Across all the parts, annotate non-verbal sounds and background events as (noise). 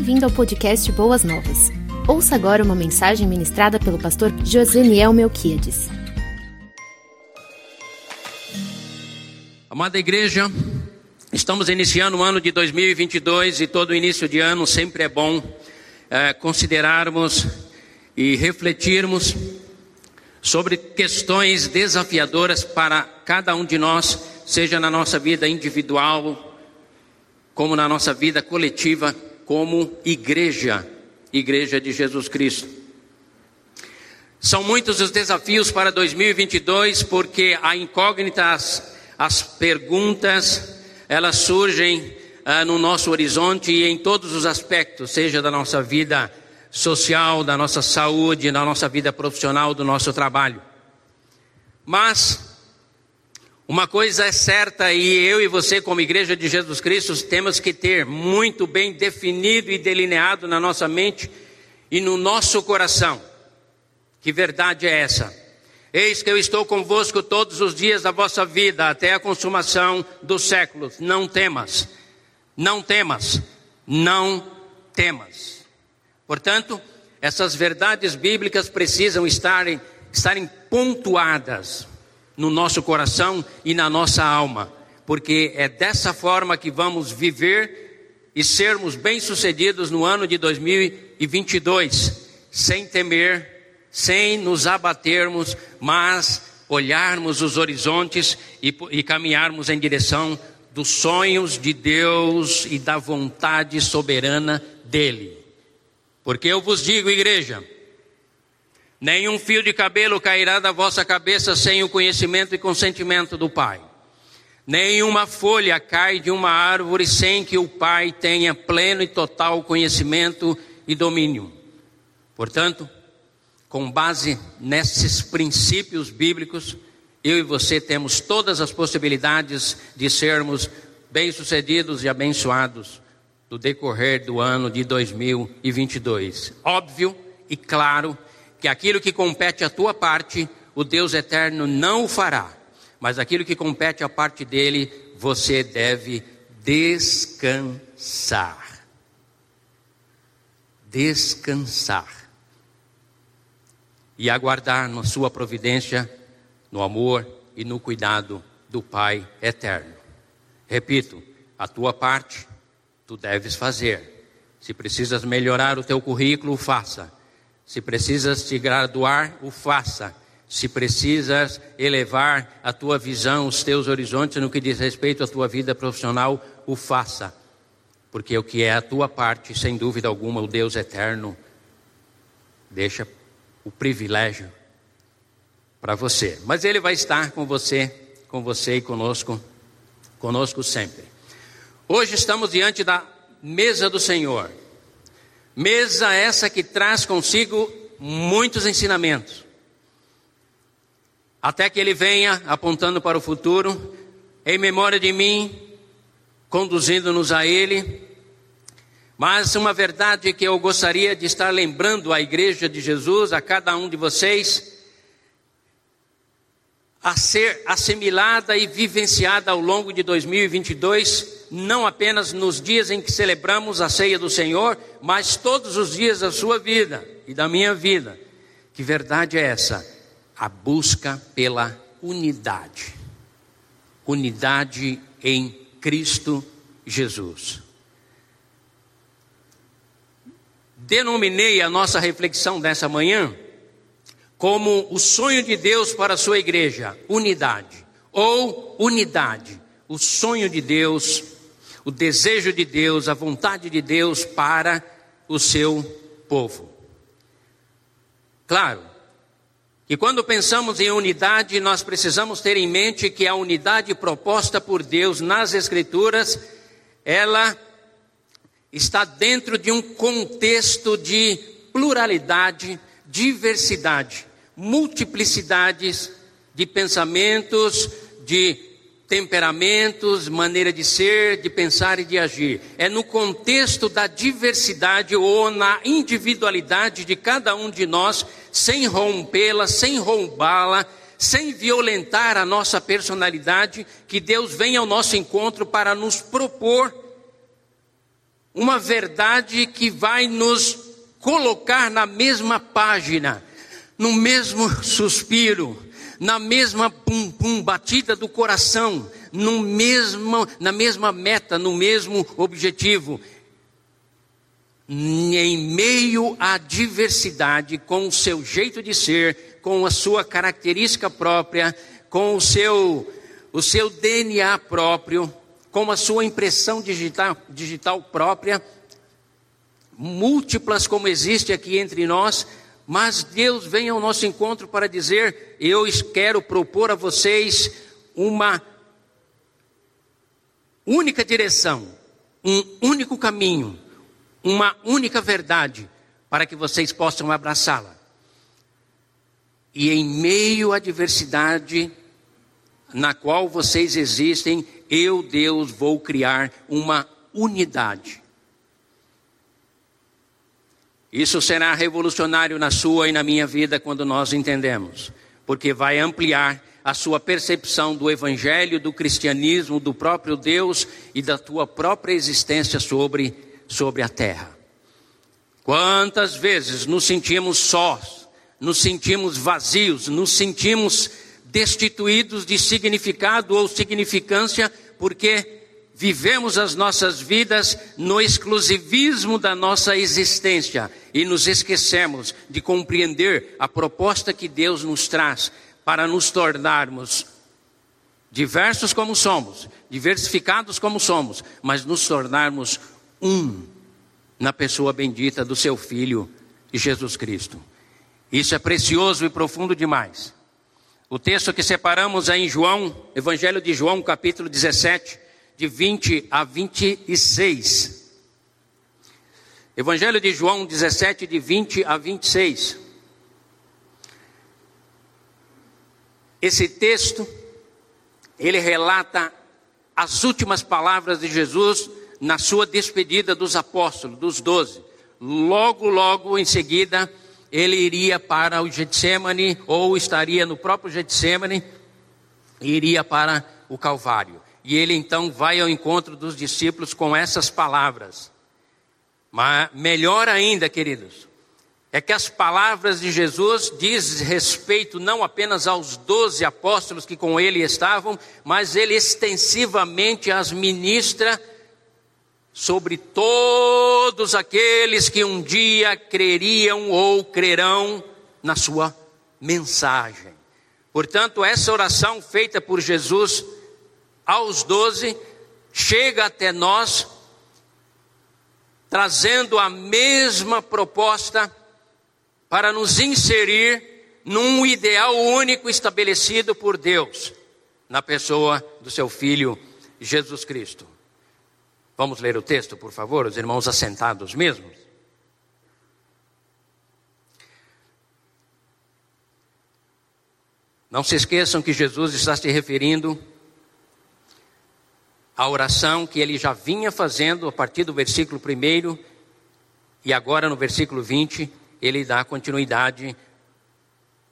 Bem-vindo ao podcast Boas Novas. Ouça agora uma mensagem ministrada pelo pastor Joseniel Melquiades. Amada igreja, estamos iniciando o ano de 2022 e todo início de ano sempre é bom é, considerarmos e refletirmos sobre questões desafiadoras para cada um de nós, seja na nossa vida individual, como na nossa vida coletiva como igreja, igreja de Jesus Cristo. São muitos os desafios para 2022, porque a incógnita, as, as perguntas, elas surgem ah, no nosso horizonte e em todos os aspectos, seja da nossa vida social, da nossa saúde, da nossa vida profissional, do nosso trabalho. Mas uma coisa é certa, e eu e você, como Igreja de Jesus Cristo, temos que ter muito bem definido e delineado na nossa mente e no nosso coração. Que verdade é essa? Eis que eu estou convosco todos os dias da vossa vida, até a consumação dos séculos. Não temas, não temas, não temas. Portanto, essas verdades bíblicas precisam estarem, estarem pontuadas no nosso coração e na nossa alma, porque é dessa forma que vamos viver e sermos bem-sucedidos no ano de 2022, sem temer, sem nos abatermos, mas olharmos os horizontes e, e caminharmos em direção dos sonhos de Deus e da vontade soberana dEle. Porque eu vos digo, igreja, Nenhum fio de cabelo cairá da vossa cabeça sem o conhecimento e consentimento do Pai. Nenhuma folha cai de uma árvore sem que o Pai tenha pleno e total conhecimento e domínio. Portanto, com base nesses princípios bíblicos, eu e você temos todas as possibilidades de sermos bem-sucedidos e abençoados no decorrer do ano de 2022. Óbvio e claro que aquilo que compete à tua parte, o Deus eterno não o fará, mas aquilo que compete à parte dele, você deve descansar. Descansar. E aguardar na sua providência, no amor e no cuidado do Pai eterno. Repito, a tua parte tu deves fazer. Se precisas melhorar o teu currículo, faça. Se precisas te graduar, o faça. Se precisas elevar a tua visão, os teus horizontes no que diz respeito à tua vida profissional, o faça. Porque o que é a tua parte, sem dúvida alguma, o Deus eterno deixa o privilégio para você. Mas ele vai estar com você, com você e conosco, conosco sempre. Hoje estamos diante da mesa do Senhor. Mesa essa que traz consigo muitos ensinamentos. Até que ele venha apontando para o futuro, em memória de mim, conduzindo-nos a ele. Mas uma verdade que eu gostaria de estar lembrando à igreja de Jesus, a cada um de vocês, a ser assimilada e vivenciada ao longo de 2022, não apenas nos dias em que celebramos a ceia do Senhor, mas todos os dias da sua vida e da minha vida. Que verdade é essa? A busca pela unidade. Unidade em Cristo Jesus. Denominei a nossa reflexão dessa manhã como o sonho de Deus para a sua igreja, unidade, ou unidade, o sonho de Deus, o desejo de Deus, a vontade de Deus para o seu povo. Claro, que quando pensamos em unidade, nós precisamos ter em mente que a unidade proposta por Deus nas Escrituras, ela está dentro de um contexto de pluralidade, diversidade multiplicidades de pensamentos, de temperamentos, maneira de ser, de pensar e de agir. É no contexto da diversidade ou na individualidade de cada um de nós, sem rompê-la, sem roubá-la, sem violentar a nossa personalidade, que Deus vem ao nosso encontro para nos propor uma verdade que vai nos colocar na mesma página, no mesmo suspiro, na mesma pum, pum, batida do coração, no mesmo, na mesma meta, no mesmo objetivo. Em meio à diversidade, com o seu jeito de ser, com a sua característica própria, com o seu, o seu DNA próprio, com a sua impressão digital, digital própria, múltiplas como existe aqui entre nós, mas Deus vem ao nosso encontro para dizer: Eu quero propor a vocês uma única direção, um único caminho, uma única verdade, para que vocês possam abraçá-la. E em meio à diversidade na qual vocês existem, eu, Deus, vou criar uma unidade. Isso será revolucionário na sua e na minha vida quando nós entendemos, porque vai ampliar a sua percepção do evangelho, do cristianismo, do próprio Deus e da tua própria existência sobre sobre a terra. Quantas vezes nos sentimos sós, nos sentimos vazios, nos sentimos destituídos de significado ou significância, porque vivemos as nossas vidas no exclusivismo da nossa existência e nos esquecemos de compreender a proposta que Deus nos traz para nos tornarmos diversos como somos, diversificados como somos, mas nos tornarmos um na pessoa bendita do seu Filho Jesus Cristo. Isso é precioso e profundo demais. O texto que separamos é em João, Evangelho de João, capítulo 17, de 20 a 26. Evangelho de João 17, de 20 a 26. Esse texto, ele relata as últimas palavras de Jesus na sua despedida dos apóstolos, dos doze. Logo, logo em seguida, ele iria para o Getsemane, ou estaria no próprio Getsemane, e iria para o Calvário. E ele então vai ao encontro dos discípulos com essas palavras. Mas melhor ainda, queridos, é que as palavras de Jesus diz respeito não apenas aos doze apóstolos que com ele estavam, mas ele extensivamente as ministra sobre todos aqueles que um dia creriam ou crerão na sua mensagem. Portanto, essa oração feita por Jesus aos doze chega até nós, trazendo a mesma proposta para nos inserir num ideal único estabelecido por Deus, na pessoa do seu Filho Jesus Cristo. Vamos ler o texto, por favor, os irmãos assentados mesmos. Não se esqueçam que Jesus está se referindo à oração que ele já vinha fazendo a partir do versículo 1 e agora no versículo 20 ele dá continuidade,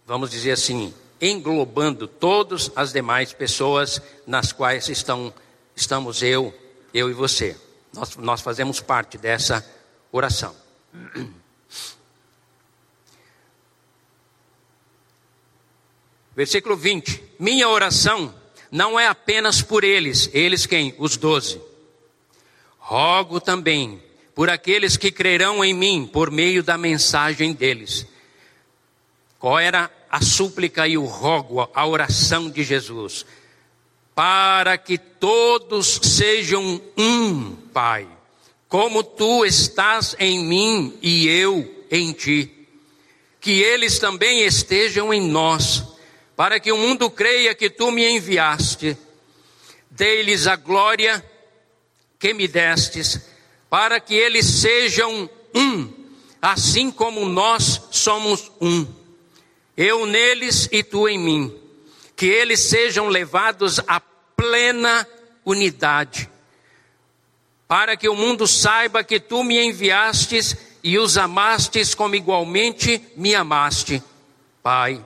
vamos dizer assim, englobando todas as demais pessoas nas quais estão, estamos eu eu e você. Nós, nós fazemos parte dessa oração. Versículo 20: Minha oração não é apenas por eles, eles quem? Os doze. Rogo também por aqueles que crerão em mim por meio da mensagem deles. Qual era a súplica e o rogo, a oração de Jesus? para que todos sejam um, Pai, como tu estás em mim e eu em ti. Que eles também estejam em nós, para que o mundo creia que tu me enviaste. Dei-lhes a glória que me destes, para que eles sejam um, assim como nós somos um. Eu neles e tu em mim. Que eles sejam levados à plena unidade, para que o mundo saiba que tu me enviastes e os amastes como igualmente me amaste, Pai.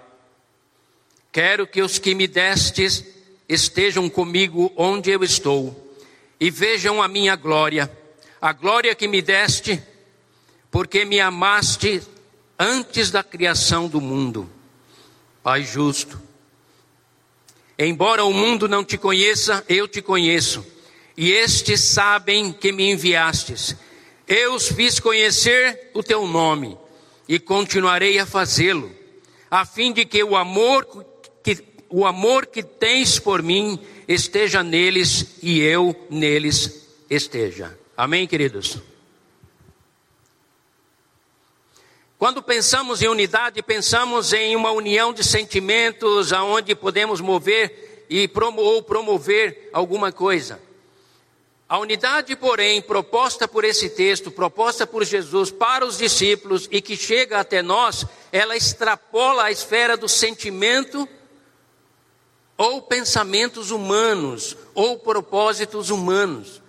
Quero que os que me destes estejam comigo onde eu estou e vejam a minha glória, a glória que me deste, porque me amaste antes da criação do mundo. Pai justo, embora o mundo não te conheça, eu te conheço, e estes sabem que me enviastes. Eu os fiz conhecer o teu nome, e continuarei a fazê-lo, a fim de que o amor o amor que tens por mim esteja neles e eu neles esteja. Amém, queridos? Quando pensamos em unidade, pensamos em uma união de sentimentos aonde podemos mover e promo ou promover alguma coisa. A unidade, porém, proposta por esse texto, proposta por Jesus para os discípulos e que chega até nós, ela extrapola a esfera do sentimento ou pensamentos humanos ou propósitos humanos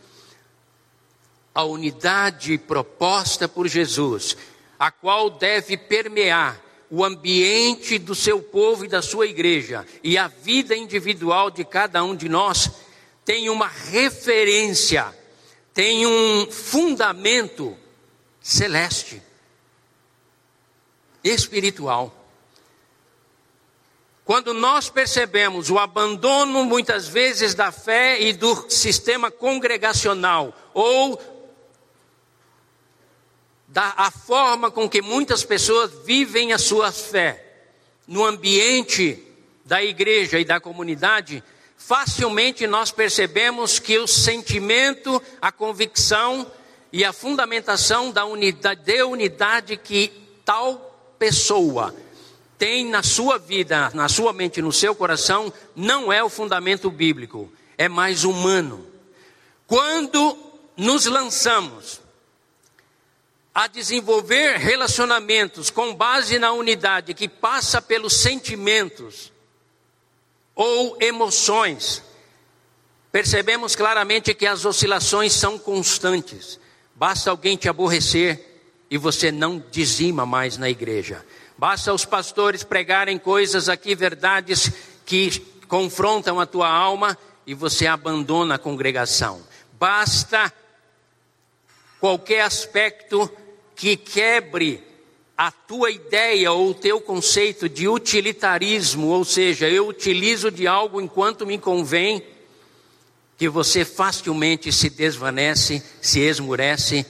a unidade proposta por Jesus, a qual deve permear o ambiente do seu povo e da sua igreja e a vida individual de cada um de nós, tem uma referência, tem um fundamento celeste, espiritual. Quando nós percebemos o abandono muitas vezes da fé e do sistema congregacional, ou da a forma com que muitas pessoas vivem a sua fé no ambiente da igreja e da comunidade, facilmente nós percebemos que o sentimento, a convicção e a fundamentação da unidade, de unidade que tal pessoa tem na sua vida, na sua mente, no seu coração, não é o fundamento bíblico, é mais humano. Quando nos lançamos a desenvolver relacionamentos com base na unidade que passa pelos sentimentos ou emoções, percebemos claramente que as oscilações são constantes. Basta alguém te aborrecer e você não dizima mais na igreja. Basta os pastores pregarem coisas aqui, verdades que confrontam a tua alma e você abandona a congregação. Basta qualquer aspecto que quebre a tua ideia ou o teu conceito de utilitarismo, ou seja, eu utilizo de algo enquanto me convém, que você facilmente se desvanece, se esmurece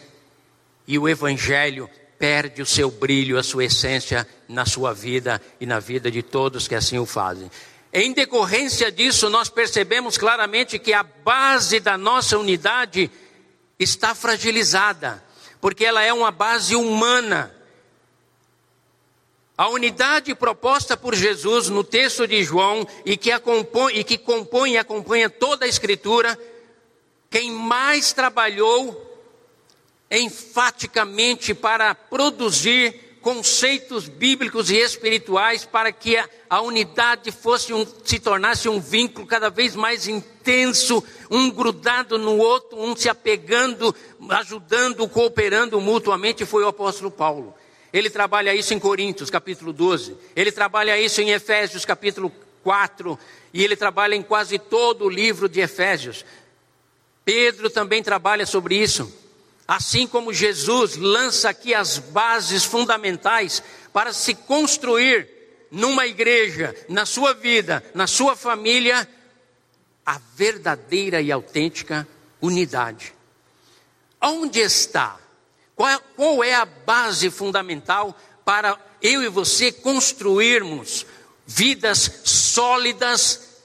e o evangelho perde o seu brilho, a sua essência na sua vida e na vida de todos que assim o fazem. Em decorrência disso, nós percebemos claramente que a base da nossa unidade está fragilizada porque ela é uma base humana. A unidade proposta por Jesus no texto de João e que, compõe, e que compõe e acompanha toda a Escritura, quem mais trabalhou enfaticamente para produzir conceitos bíblicos e espirituais para que a, a unidade fosse um, se tornasse um vínculo cada vez mais intenso, um grudado no outro, um se apegando, ajudando, cooperando mutuamente, foi o apóstolo Paulo. Ele trabalha isso em Coríntios, capítulo 12. Ele trabalha isso em Efésios, capítulo 4. E ele trabalha em quase todo o livro de Efésios. Pedro também trabalha sobre isso. Assim como Jesus lança aqui as bases fundamentais para se construir numa igreja, na sua vida, na sua família, a verdadeira e autêntica unidade. Onde está? Qual é, qual é a base fundamental para eu e você construirmos vidas sólidas,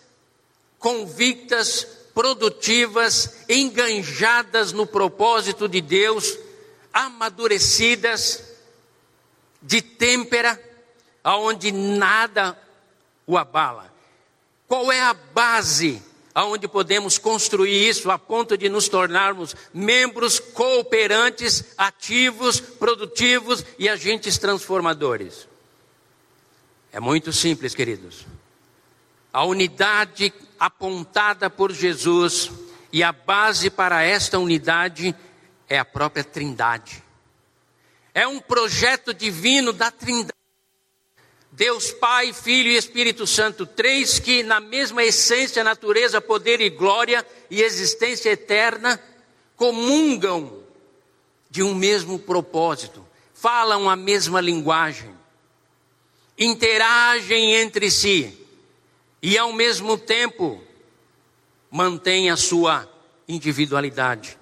convictas, produtivas, enganjadas no propósito de Deus, amadurecidas, de têmpera, aonde nada o abala. Qual é a base aonde podemos construir isso a ponto de nos tornarmos membros cooperantes, ativos, produtivos e agentes transformadores? É muito simples, queridos. A unidade apontada por Jesus e a base para esta unidade é a própria Trindade. É um projeto divino da Trindade. Deus Pai, Filho e Espírito Santo, três que na mesma essência, natureza, poder e glória e existência eterna comungam de um mesmo propósito, falam a mesma linguagem, interagem entre si e, ao mesmo tempo, mantêm a sua individualidade.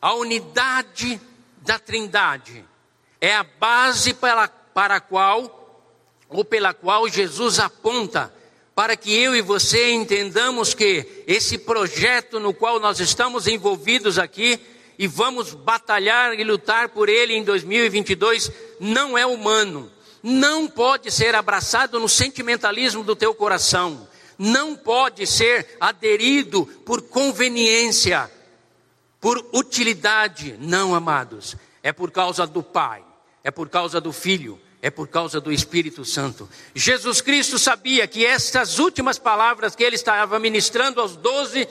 A unidade da Trindade é a base para, para a qual, ou pela qual Jesus aponta para que eu e você entendamos que esse projeto no qual nós estamos envolvidos aqui e vamos batalhar e lutar por ele em 2022 não é humano, não pode ser abraçado no sentimentalismo do teu coração, não pode ser aderido por conveniência, por utilidade, não, amados, é por causa do Pai, é por causa do Filho, é por causa do Espírito Santo. Jesus Cristo sabia que estas últimas palavras que ele estava ministrando aos doze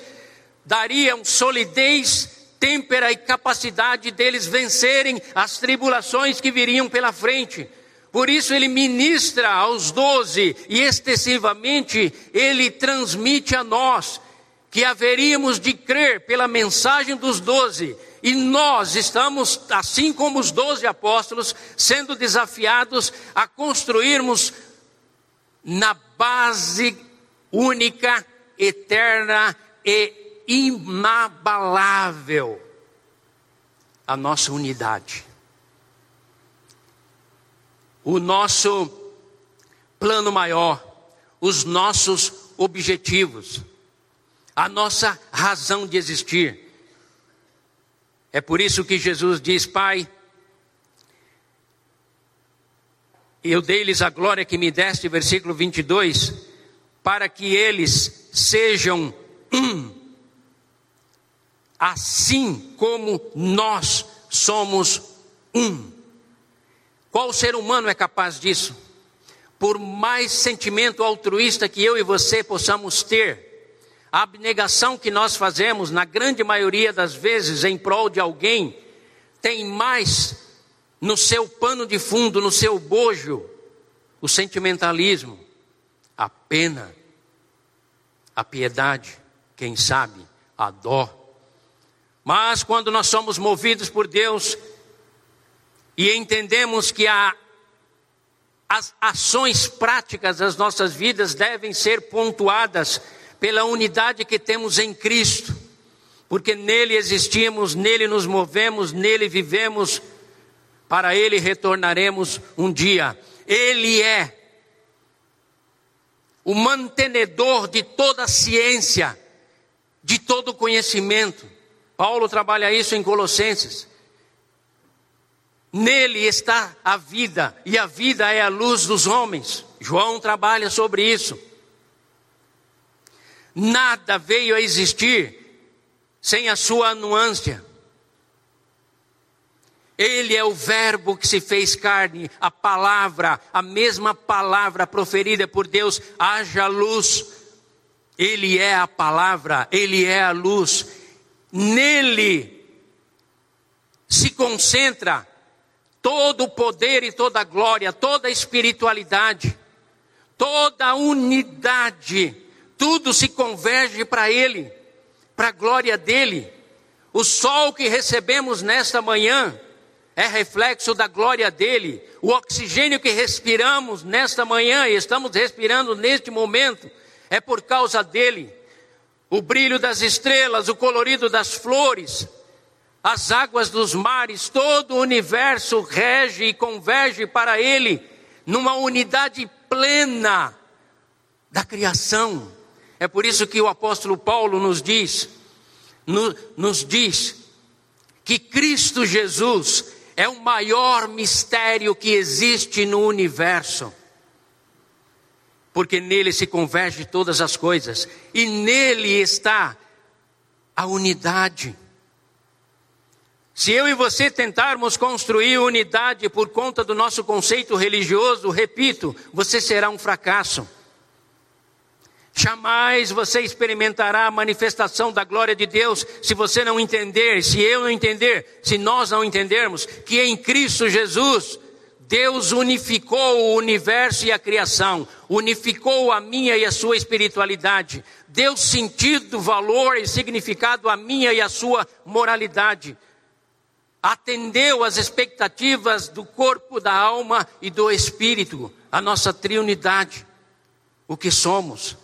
dariam solidez, têmpera e capacidade deles vencerem as tribulações que viriam pela frente. Por isso ele ministra aos doze e extensivamente ele transmite a nós que haveríamos de crer pela mensagem dos doze e nós estamos, assim como os doze apóstolos, sendo desafiados a construirmos na base única, eterna e inabalável a nossa unidade. O nosso plano maior, os nossos objetivos, a nossa razão de existir é por isso que Jesus diz: Pai, eu dei-lhes a glória que me deste, versículo 22, para que eles sejam um, assim como nós somos um. Qual ser humano é capaz disso? Por mais sentimento altruísta que eu e você possamos ter, a abnegação que nós fazemos, na grande maioria das vezes, em prol de alguém, tem mais no seu pano de fundo, no seu bojo, o sentimentalismo, a pena, a piedade, quem sabe, a dó. Mas quando nós somos movidos por Deus e entendemos que a, as ações práticas das nossas vidas devem ser pontuadas pela unidade que temos em Cristo, porque nele existimos, nele nos movemos, nele vivemos, para ele retornaremos um dia. Ele é o mantenedor de toda a ciência, de todo o conhecimento. Paulo trabalha isso em Colossenses. Nele está a vida, e a vida é a luz dos homens. João trabalha sobre isso. Nada veio a existir sem a sua anuância. Ele é o Verbo que se fez carne, a palavra, a mesma palavra proferida por Deus, haja luz. Ele é a palavra, ele é a luz. Nele se concentra todo o poder e toda a glória, toda a espiritualidade, toda a unidade tudo se converge para Ele, para a glória dEle. O sol que recebemos nesta manhã é reflexo da glória dEle. O oxigênio que respiramos nesta manhã e estamos respirando neste momento é por causa dEle. O brilho das estrelas, o colorido das flores, as águas dos mares, todo o universo rege e converge para Ele numa unidade plena da criação. É por isso que o apóstolo Paulo nos diz, no, nos diz que Cristo Jesus é o maior mistério que existe no universo. Porque nele se converge todas as coisas e nele está a unidade. Se eu e você tentarmos construir unidade por conta do nosso conceito religioso, repito, você será um fracasso. Jamais você experimentará a manifestação da glória de Deus se você não entender, se eu não entender, se nós não entendermos que em Cristo Jesus Deus unificou o universo e a criação, unificou a minha e a sua espiritualidade, deu sentido, valor e significado à minha e à sua moralidade, atendeu às expectativas do corpo, da alma e do espírito, a nossa triunidade, o que somos.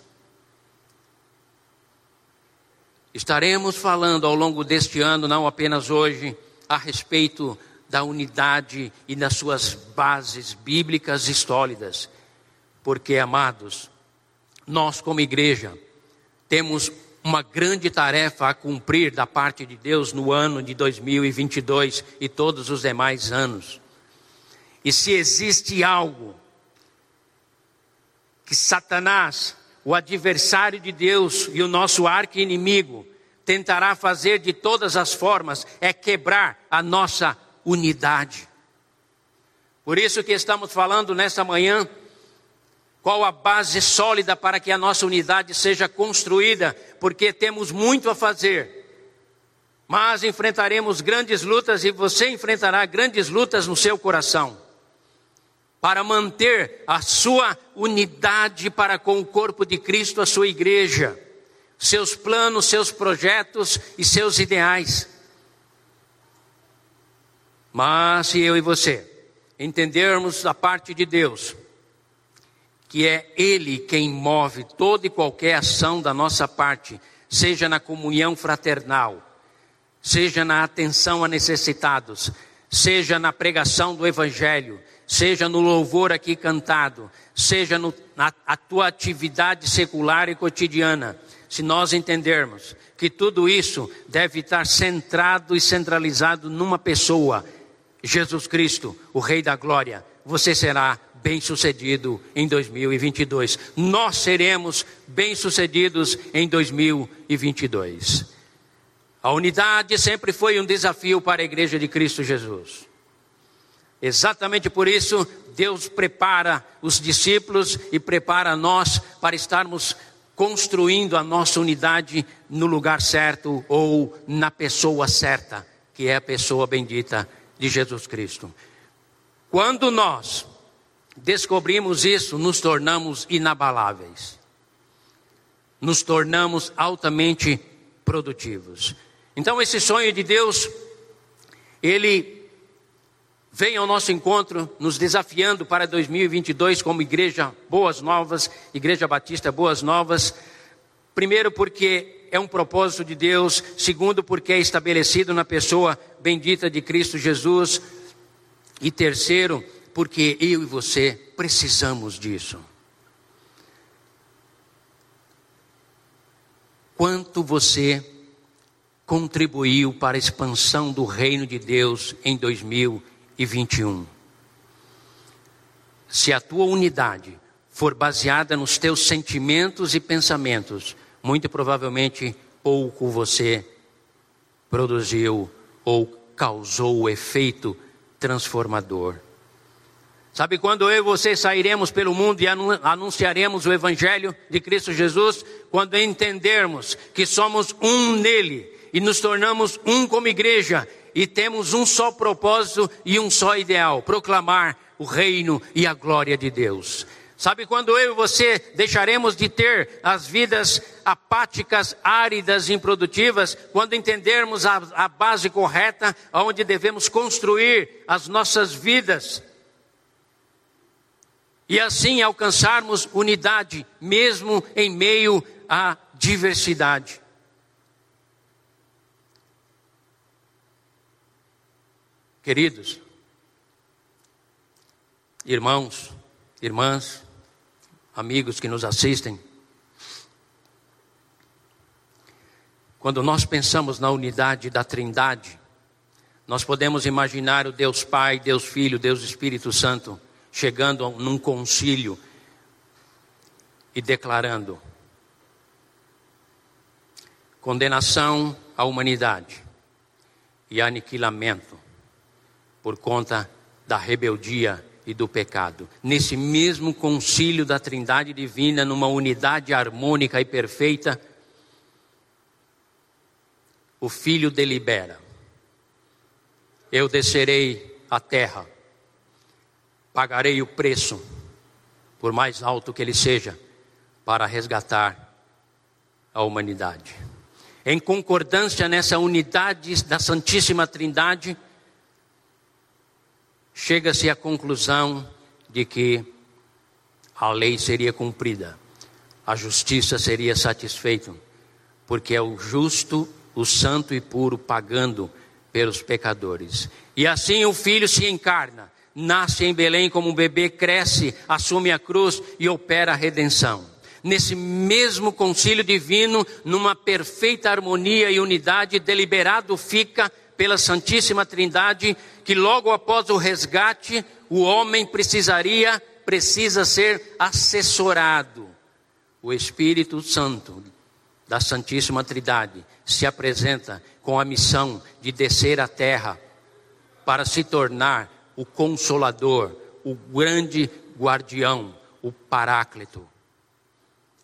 Estaremos falando ao longo deste ano, não apenas hoje, a respeito da unidade e das suas bases bíblicas e sólidas. Porque, amados, nós como igreja temos uma grande tarefa a cumprir da parte de Deus no ano de 2022 e todos os demais anos. E se existe algo que Satanás, o adversário de Deus e o nosso arqui-inimigo, tentará fazer de todas as formas, é quebrar a nossa unidade. Por isso que estamos falando nesta manhã, qual a base sólida para que a nossa unidade seja construída, porque temos muito a fazer. Mas enfrentaremos grandes lutas e você enfrentará grandes lutas no seu coração. Para manter a sua unidade para com o corpo de Cristo, a sua igreja, seus planos, seus projetos e seus ideais. Mas se eu e você entendermos da parte de Deus, que é Ele quem move toda e qualquer ação da nossa parte, seja na comunhão fraternal, seja na atenção a necessitados, seja na pregação do Evangelho, seja no louvor aqui cantado, seja no, na a tua atividade secular e cotidiana, se nós entendermos que tudo isso deve estar centrado e centralizado numa pessoa, Jesus Cristo, o Rei da Glória, você será bem-sucedido em 2022. Nós seremos bem-sucedidos em 2022. A unidade sempre foi um desafio para a igreja de Cristo Jesus. Exatamente por isso, Deus prepara os discípulos e prepara nós para estarmos construindo a nossa unidade no lugar certo ou na pessoa certa, que é a pessoa bendita de Jesus Cristo. Quando nós descobrimos isso, nos tornamos inabaláveis, nos tornamos altamente produtivos. Então, esse sonho de Deus, ele vem ao nosso encontro, nos desafiando para 2022 como Igreja Boas Novas, Igreja Batista Boas Novas. Primeiro, porque é um propósito de Deus, segundo, porque é estabelecido na pessoa bendita de Cristo Jesus, e terceiro, porque eu e você precisamos disso. Quanto você contribuiu para a expansão do reino de Deus em 2021? Se a tua unidade for baseada nos teus sentimentos e pensamentos, muito provavelmente pouco você produziu ou causou o efeito transformador. Sabe quando eu e você sairemos pelo mundo e anunciaremos o Evangelho de Cristo Jesus? Quando entendermos que somos um nele e nos tornamos um como igreja e temos um só propósito e um só ideal: proclamar o reino e a glória de Deus. Sabe quando eu e você deixaremos de ter as vidas apáticas, áridas, improdutivas, quando entendermos a, a base correta onde devemos construir as nossas vidas e assim alcançarmos unidade, mesmo em meio à diversidade. Queridos, irmãos, irmãs, amigos que nos assistem, quando nós pensamos na unidade da Trindade, nós podemos imaginar o Deus Pai, Deus Filho, Deus Espírito Santo chegando num concílio e declarando condenação à humanidade e aniquilamento por conta da rebeldia e do pecado. Nesse mesmo concílio da Trindade Divina, numa unidade harmônica e perfeita, o Filho delibera: Eu descerei à terra pagarei o preço, por mais alto que ele seja, para resgatar a humanidade. Em concordância nessa unidade da Santíssima Trindade, chega-se à conclusão de que a lei seria cumprida, a justiça seria satisfeita, porque é o justo, o santo e puro pagando pelos pecadores. E assim o filho se encarna, nasce em Belém como um bebê, cresce, assume a cruz e opera a redenção. Nesse mesmo concílio divino, numa perfeita harmonia e unidade, deliberado fica pela Santíssima Trindade que logo após o resgate, o homem precisaria, precisa ser assessorado. O Espírito Santo da Santíssima Trindade se apresenta com a missão de descer à terra para se tornar o consolador, o grande guardião, o paráclito.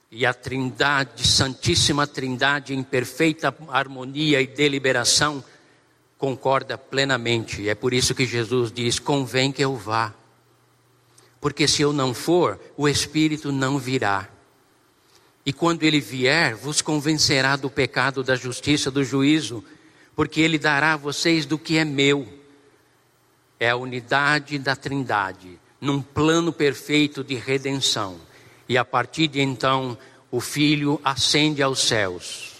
E a Trindade, Santíssima Trindade, em perfeita harmonia e deliberação, concorda plenamente. É por isso que Jesus diz: convém que eu vá. Porque se eu não for, o Espírito não virá. E quando ele vier, vos convencerá do pecado, da justiça, do juízo, porque ele dará a vocês do que é meu. É a unidade da Trindade, num plano perfeito de redenção. E a partir de então, o Filho ascende aos céus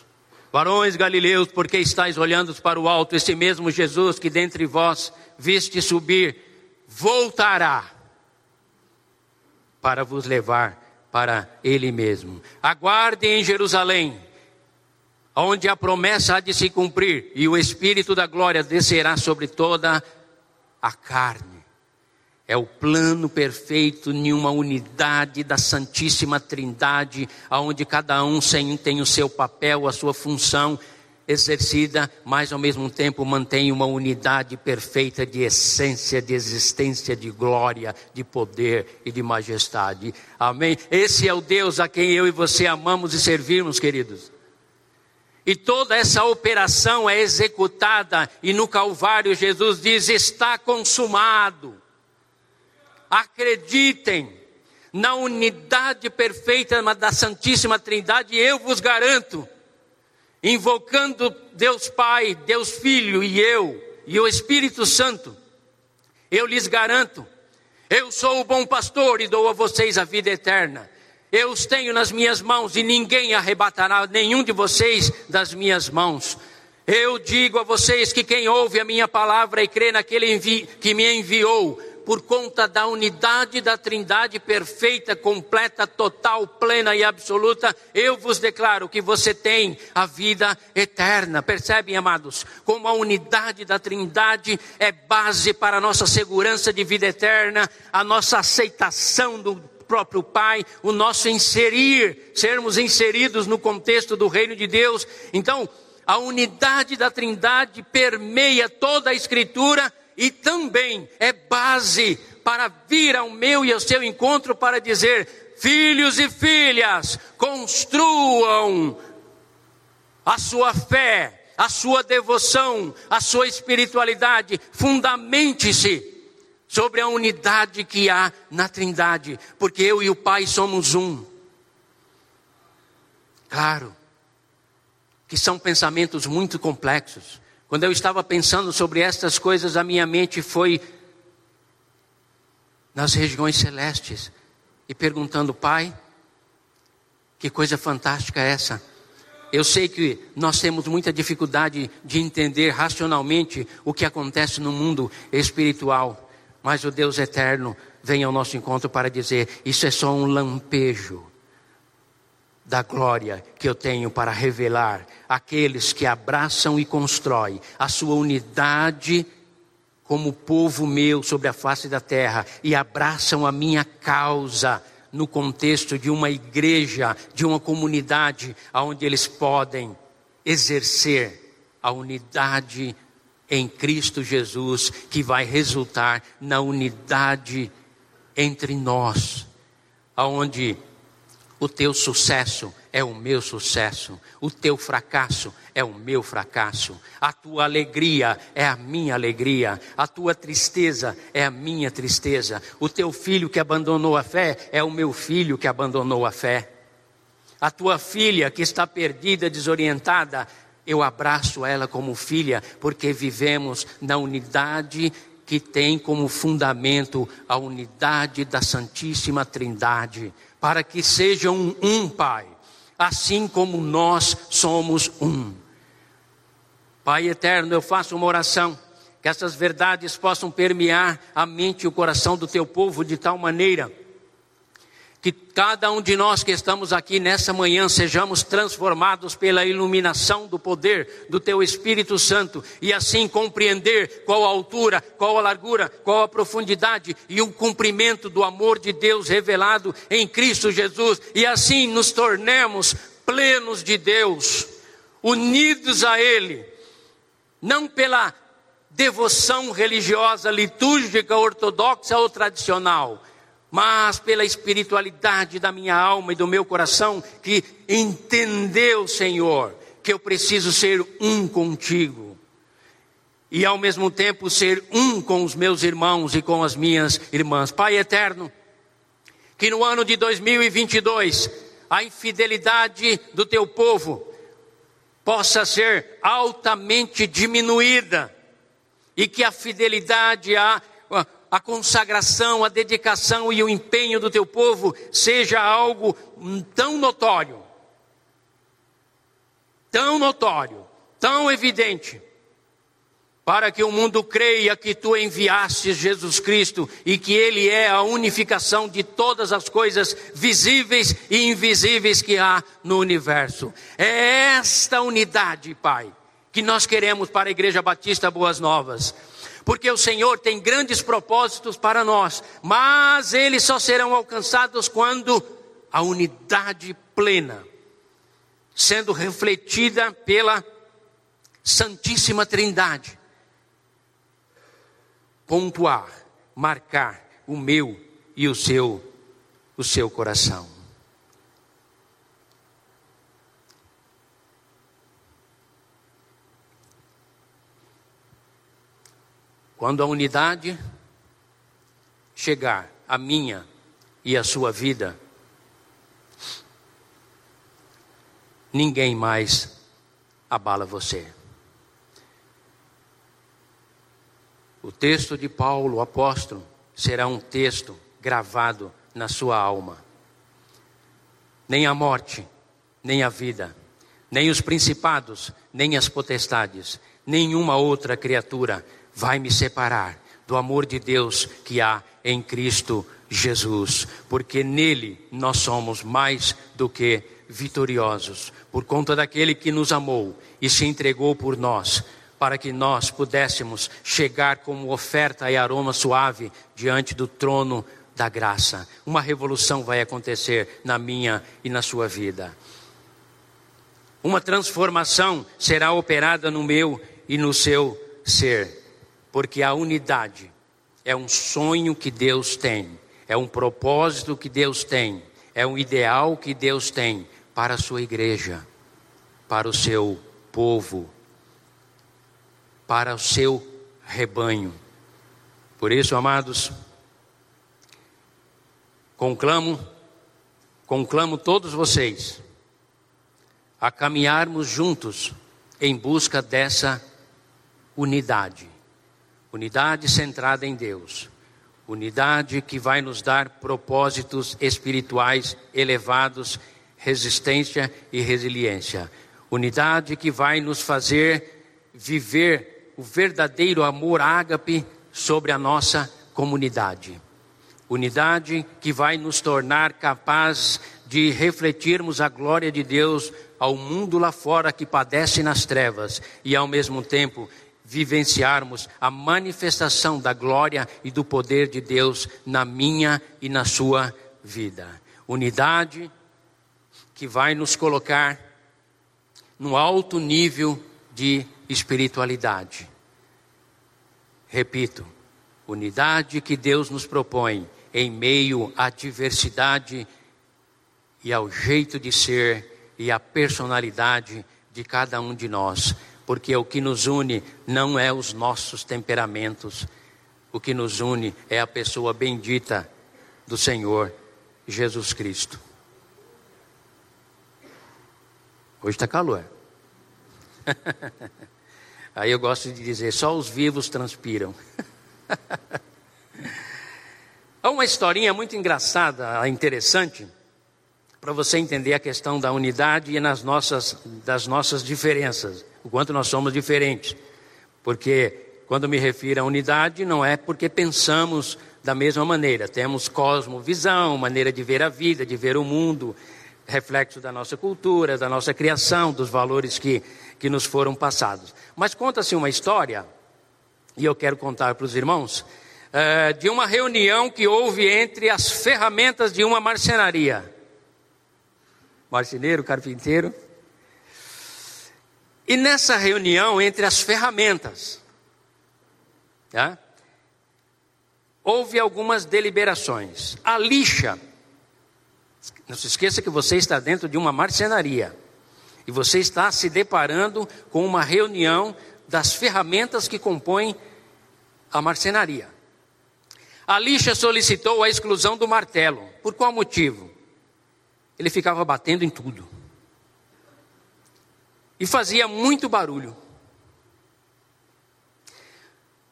Varões galileus, porque estáis olhando para o alto, esse mesmo Jesus que dentre vós viste subir, voltará para vos levar para Ele mesmo. Aguardem em Jerusalém, onde a promessa há de se cumprir, e o Espírito da glória descerá sobre toda a carne. É o plano perfeito em uma unidade da Santíssima Trindade, aonde cada um tem o seu papel, a sua função exercida, mas ao mesmo tempo mantém uma unidade perfeita de essência, de existência, de glória, de poder e de majestade. Amém? Esse é o Deus a quem eu e você amamos e servimos, queridos. E toda essa operação é executada, e no Calvário Jesus diz: está consumado acreditem na unidade perfeita da Santíssima Trindade, eu vos garanto, invocando Deus Pai, Deus Filho e eu, e o Espírito Santo, eu lhes garanto, eu sou o bom pastor e dou a vocês a vida eterna. Eu os tenho nas minhas mãos e ninguém arrebatará nenhum de vocês das minhas mãos. Eu digo a vocês que quem ouve a minha palavra e crê naquele que me enviou, por conta da unidade da Trindade perfeita, completa, total, plena e absoluta, eu vos declaro que você tem a vida eterna. Percebem, amados? Como a unidade da Trindade é base para a nossa segurança de vida eterna, a nossa aceitação do próprio Pai, o nosso inserir, sermos inseridos no contexto do reino de Deus. Então, a unidade da Trindade permeia toda a Escritura e também é base para vir ao meu e ao seu encontro para dizer: filhos e filhas, construam a sua fé, a sua devoção, a sua espiritualidade, fundamente-se sobre a unidade que há na Trindade, porque eu e o Pai somos um. Claro, que são pensamentos muito complexos. Quando eu estava pensando sobre estas coisas, a minha mente foi nas regiões celestes e perguntando, Pai, que coisa fantástica é essa? Eu sei que nós temos muita dificuldade de entender racionalmente o que acontece no mundo espiritual, mas o Deus eterno vem ao nosso encontro para dizer: isso é só um lampejo da glória que eu tenho para revelar aqueles que abraçam e constroem a sua unidade como povo meu sobre a face da terra e abraçam a minha causa no contexto de uma igreja, de uma comunidade onde eles podem exercer a unidade em Cristo Jesus, que vai resultar na unidade entre nós, aonde O teu sucesso é o meu sucesso, o teu fracasso é o meu fracasso, a tua alegria é a minha alegria, a tua tristeza é a minha tristeza, o teu filho que abandonou a fé é o meu filho que abandonou a fé, a tua filha que está perdida, desorientada, eu abraço ela como filha, porque vivemos na unidade que tem como fundamento a unidade da Santíssima Trindade para que sejam um, Pai, assim como nós somos um. Pai eterno, eu faço uma oração, que essas verdades possam permear a mente e o coração do teu povo de tal maneira que cada um de nós que estamos aqui nessa manhã sejamos transformados pela iluminação do poder do Teu Espírito Santo e assim compreender qual a altura, qual a largura, qual a profundidade e o cumprimento do amor de Deus revelado em Cristo Jesus. E assim nos tornemos plenos de Deus, unidos a Ele, não pela devoção religiosa, litúrgica, ortodoxa ou tradicional mas pela espiritualidade da minha alma e do meu coração, que entendeu, Senhor, que eu preciso ser um contigo. E ao mesmo tempo ser um com os meus irmãos e com as minhas irmãs. Pai eterno, que no ano de 2022 a infidelidade do teu povo possa ser altamente diminuída e que a fidelidade a a consagração, a dedicação e o empenho do teu povo seja algo tão notório, tão notório, tão evidente, para que o mundo creia que tu enviaste Jesus Cristo e que Ele é a unificação de todas as coisas visíveis e invisíveis que há no universo. É esta unidade, Pai, que nós queremos para a Igreja Batista Boas Novas porque o Senhor tem grandes propósitos para nós, mas eles só serão alcançados quando a unidade plena, sendo refletida pela Santíssima Trindade, pontuar, marcar o meu e o seu, o seu coração. Quando a unidade chegar a minha e a sua vida, ninguém mais abala você. O texto de Paulo, apóstolo, será um texto gravado na sua alma. Nem a morte, nem a vida, nem os principados, nem as potestades, nenhuma outra criatura vai me separar do amor de Deus que há em Cristo Jesus, porque nele nós somos mais do que vitoriosos, por conta daquele que nos amou e se entregou por nós, para que nós pudéssemos chegar como oferta e aroma suave diante do trono da graça. Uma revolução vai acontecer na minha e na sua vida. Uma transformação será operada no meu e no seu ser porque a unidade é um sonho que Deus tem, é um propósito que Deus tem, é um ideal que Deus tem para a sua igreja, para o seu povo, para o seu rebanho. Por isso, amados, conclamo, conclamo todos vocês a caminharmos juntos em busca dessa unidade Unidade centrada em Deus. Unidade que vai nos dar propósitos espirituais elevados, resistência e resiliência. Unidade que vai nos fazer viver o verdadeiro amor ágape sobre a nossa comunidade. Unidade que vai nos tornar capazes de refletirmos a glória de Deus ao mundo lá fora que padece nas trevas e ao mesmo tempo vivenciarmos a manifestação da glória e do poder de Deus na minha e na sua vida. Unidade que vai nos colocar no alto nível de espiritualidade. Repito, unidade que Deus nos propõe em meio à diversidade e ao jeito de ser e à personalidade de cada um de nós, porque o que nos une não é os nossos temperamentos, o que nos une é a pessoa bendita do Senhor Jesus Cristo. Hoje está calor. (laughs) Aí eu gosto de dizer: só os vivos transpiram. (laughs) Há uma historinha muito engraçada, interessante, para você entender a questão da unidade e nas nossas, das nossas diferenças, o quanto nós somos diferentes. Porque quando me refiro à unidade, não é porque pensamos da mesma maneira, temos cosmovisão, maneira de ver a vida, de ver o mundo, reflexo da nossa cultura, da nossa criação, dos valores que, que nos foram passados. Mas conta-se uma história, e eu quero contar para os irmãos, é, de uma reunião que houve entre as ferramentas de uma marcenaria. Marceneiro, carpinteiro. E nessa reunião, entre as ferramentas, tá? houve algumas deliberações. A lixa não se esqueça que você está dentro de uma marcenaria e você está se deparando com uma reunião das ferramentas que compõem a marcenaria. A lixa solicitou a exclusão do martelo. Por qual motivo? Ele ficava batendo em tudo. E fazia muito barulho.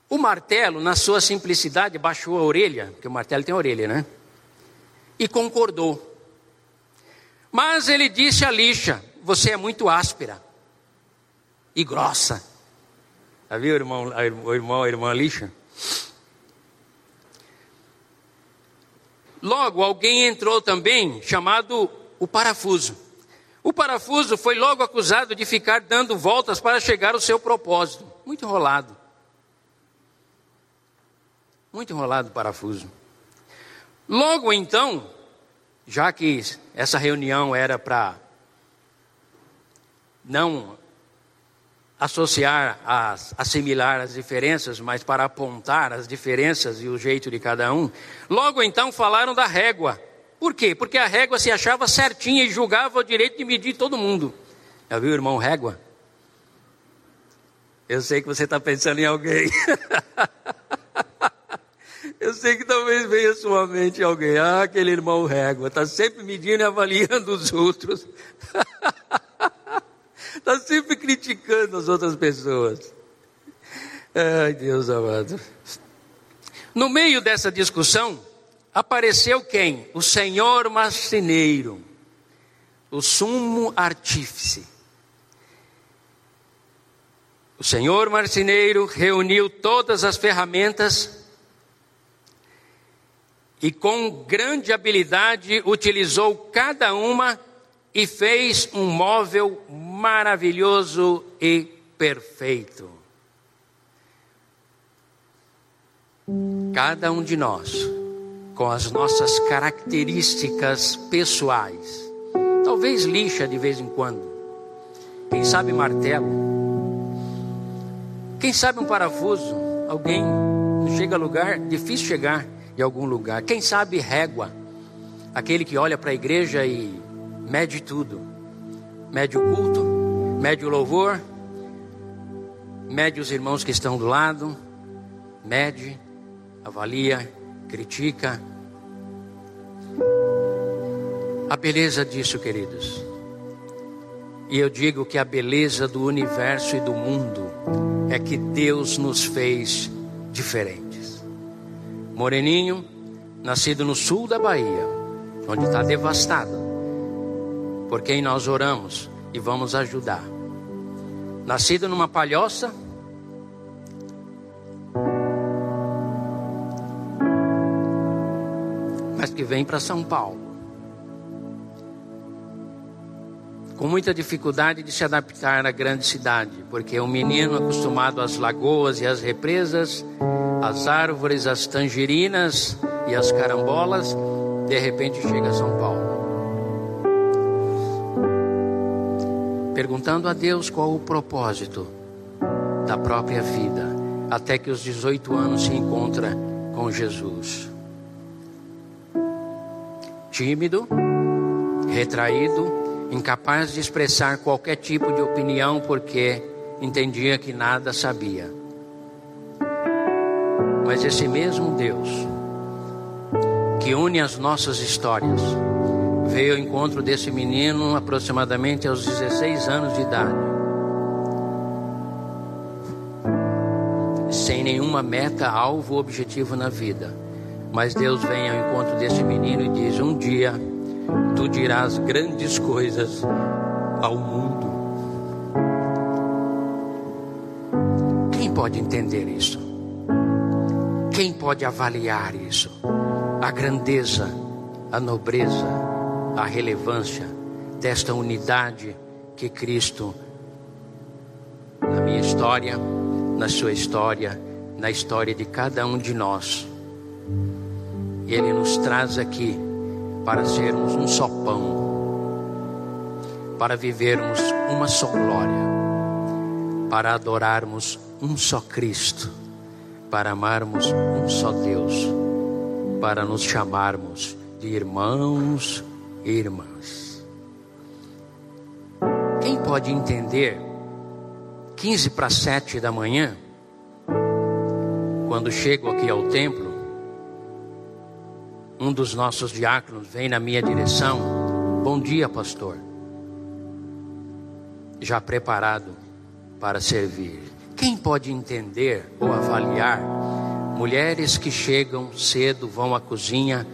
O martelo, na sua simplicidade, baixou a orelha, porque o martelo tem orelha, né? E concordou. Mas ele disse a lixa: Você é muito áspera e grossa. Já viu, irmão, o irmão, a irmã lixa? Logo, alguém entrou também, chamado o parafuso. O parafuso foi logo acusado de ficar dando voltas para chegar ao seu propósito. Muito enrolado. Muito enrolado o parafuso. Logo então, já que essa reunião era para não associar, as, assimilar as diferenças, mas para apontar as diferenças e o jeito de cada um. Logo então falaram da régua. Por quê? Porque a régua se achava certinha e julgava o direito de medir todo mundo. Já viu, irmão, régua? Eu sei que você está pensando em alguém. (laughs) Eu sei que talvez venha à sua mente alguém, ah, aquele irmão régua, está sempre medindo e avaliando os outros. Está (laughs) sempre criticando as outras pessoas. Ai, Deus amado. No meio dessa discussão, apareceu quem? O senhor marceneiro, o sumo artífice. O senhor marceneiro reuniu todas as ferramentas e com grande habilidade utilizou cada uma e fez um móvel maravilhoso e perfeito. Cada um de nós, com as nossas características pessoais, talvez lixa de vez em quando, quem sabe martelo, quem sabe um parafuso, alguém chega a lugar, difícil chegar de algum lugar. Quem sabe régua, aquele que olha para a igreja e mede tudo. Mede o culto, mede o louvor, mede os irmãos que estão do lado, mede, avalia, critica. A beleza disso, queridos. E eu digo que a beleza do universo e do mundo é que Deus nos fez diferente. Moreninho, nascido no sul da Bahia, onde está devastado, por quem nós oramos e vamos ajudar. Nascido numa palhoça, mas que vem para São Paulo. Com muita dificuldade de se adaptar à grande cidade, porque é um menino acostumado às lagoas e às represas, as árvores, as tangerinas e as carambolas, de repente chega a São Paulo. Perguntando a Deus qual o propósito da própria vida, até que os 18 anos se encontra com Jesus. Tímido, retraído, incapaz de expressar qualquer tipo de opinião porque entendia que nada sabia. Mas esse mesmo Deus, que une as nossas histórias, veio ao encontro desse menino aproximadamente aos 16 anos de idade. Sem nenhuma meta, alvo, objetivo na vida. Mas Deus vem ao encontro desse menino e diz: Um dia tu dirás grandes coisas ao mundo. Quem pode entender isso? Quem pode avaliar isso? A grandeza, a nobreza, a relevância desta unidade que Cristo, na minha história, na sua história, na história de cada um de nós, Ele nos traz aqui para sermos um só pão, para vivermos uma só glória, para adorarmos um só Cristo para amarmos um só Deus, para nos chamarmos de irmãos e irmãs. Quem pode entender 15 para 7 da manhã, quando chego aqui ao templo, um dos nossos diáconos vem na minha direção. Bom dia, pastor. Já preparado para servir. Quem pode entender ou avaliar mulheres que chegam cedo, vão à cozinha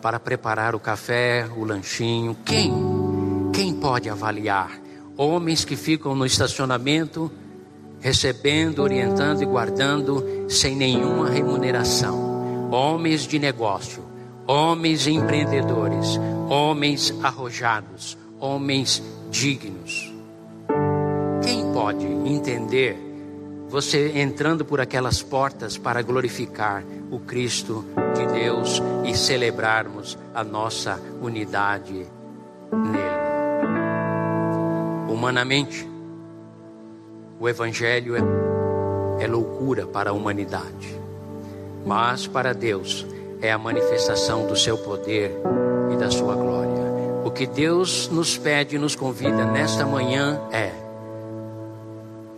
para preparar o café, o lanchinho? Quem? Quem pode avaliar? Homens que ficam no estacionamento recebendo, orientando e guardando sem nenhuma remuneração. Homens de negócio, homens empreendedores, homens arrojados, homens dignos. Quem pode entender você entrando por aquelas portas para glorificar o Cristo de Deus e celebrarmos a nossa unidade nele. Humanamente, o Evangelho é, é loucura para a humanidade, mas para Deus é a manifestação do seu poder e da sua glória. O que Deus nos pede e nos convida nesta manhã é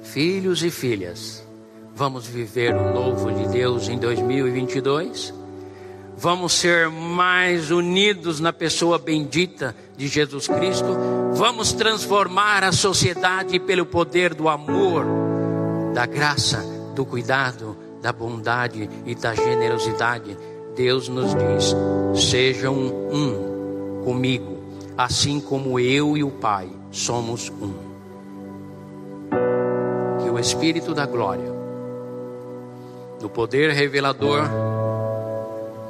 filhos e filhas, vamos viver o novo de Deus em 2022? Vamos ser mais unidos na pessoa bendita de Jesus Cristo? Vamos transformar a sociedade pelo poder do amor, da graça, do cuidado, da bondade e da generosidade? Deus nos diz: sejam um comigo, assim como eu e o Pai somos um. Espírito da glória, no poder revelador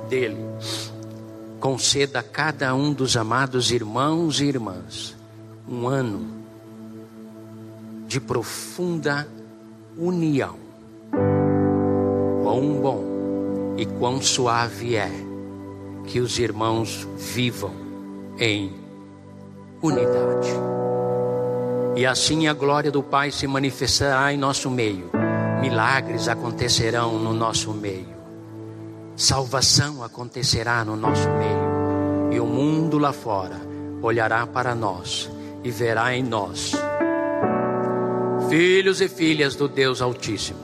dele, conceda a cada um dos amados irmãos e irmãs um ano de profunda união. Quão bom e quão suave é que os irmãos vivam em unidade. E assim a glória do Pai se manifestará em nosso meio. Milagres acontecerão no nosso meio. Salvação acontecerá no nosso meio. E o mundo lá fora olhará para nós e verá em nós filhos e filhas do Deus Altíssimo,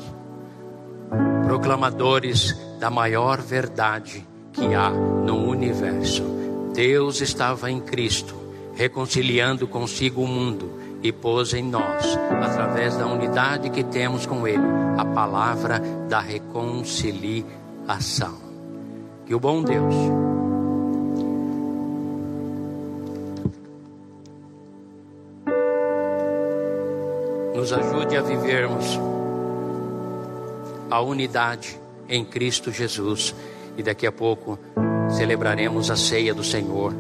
proclamadores da maior verdade que há no universo. Deus estava em Cristo, reconciliando consigo o mundo e pôs em nós, através da unidade que temos com Ele, a palavra da reconciliação. Que o bom Deus nos ajude a vivermos a unidade em Cristo Jesus. E daqui a pouco celebraremos a ceia do Senhor,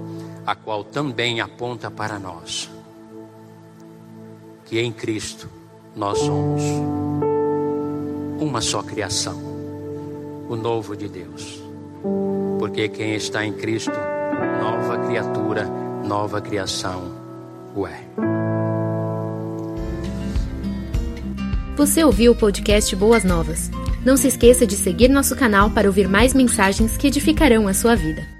a qual também aponta para nós que em Cristo nós somos uma só criação, o novo de Deus. Porque quem está em Cristo, nova criatura, nova criação o é. Você ouviu o podcast Boas Novas? Não se esqueça de seguir nosso canal para ouvir mais mensagens que edificarão a sua vida.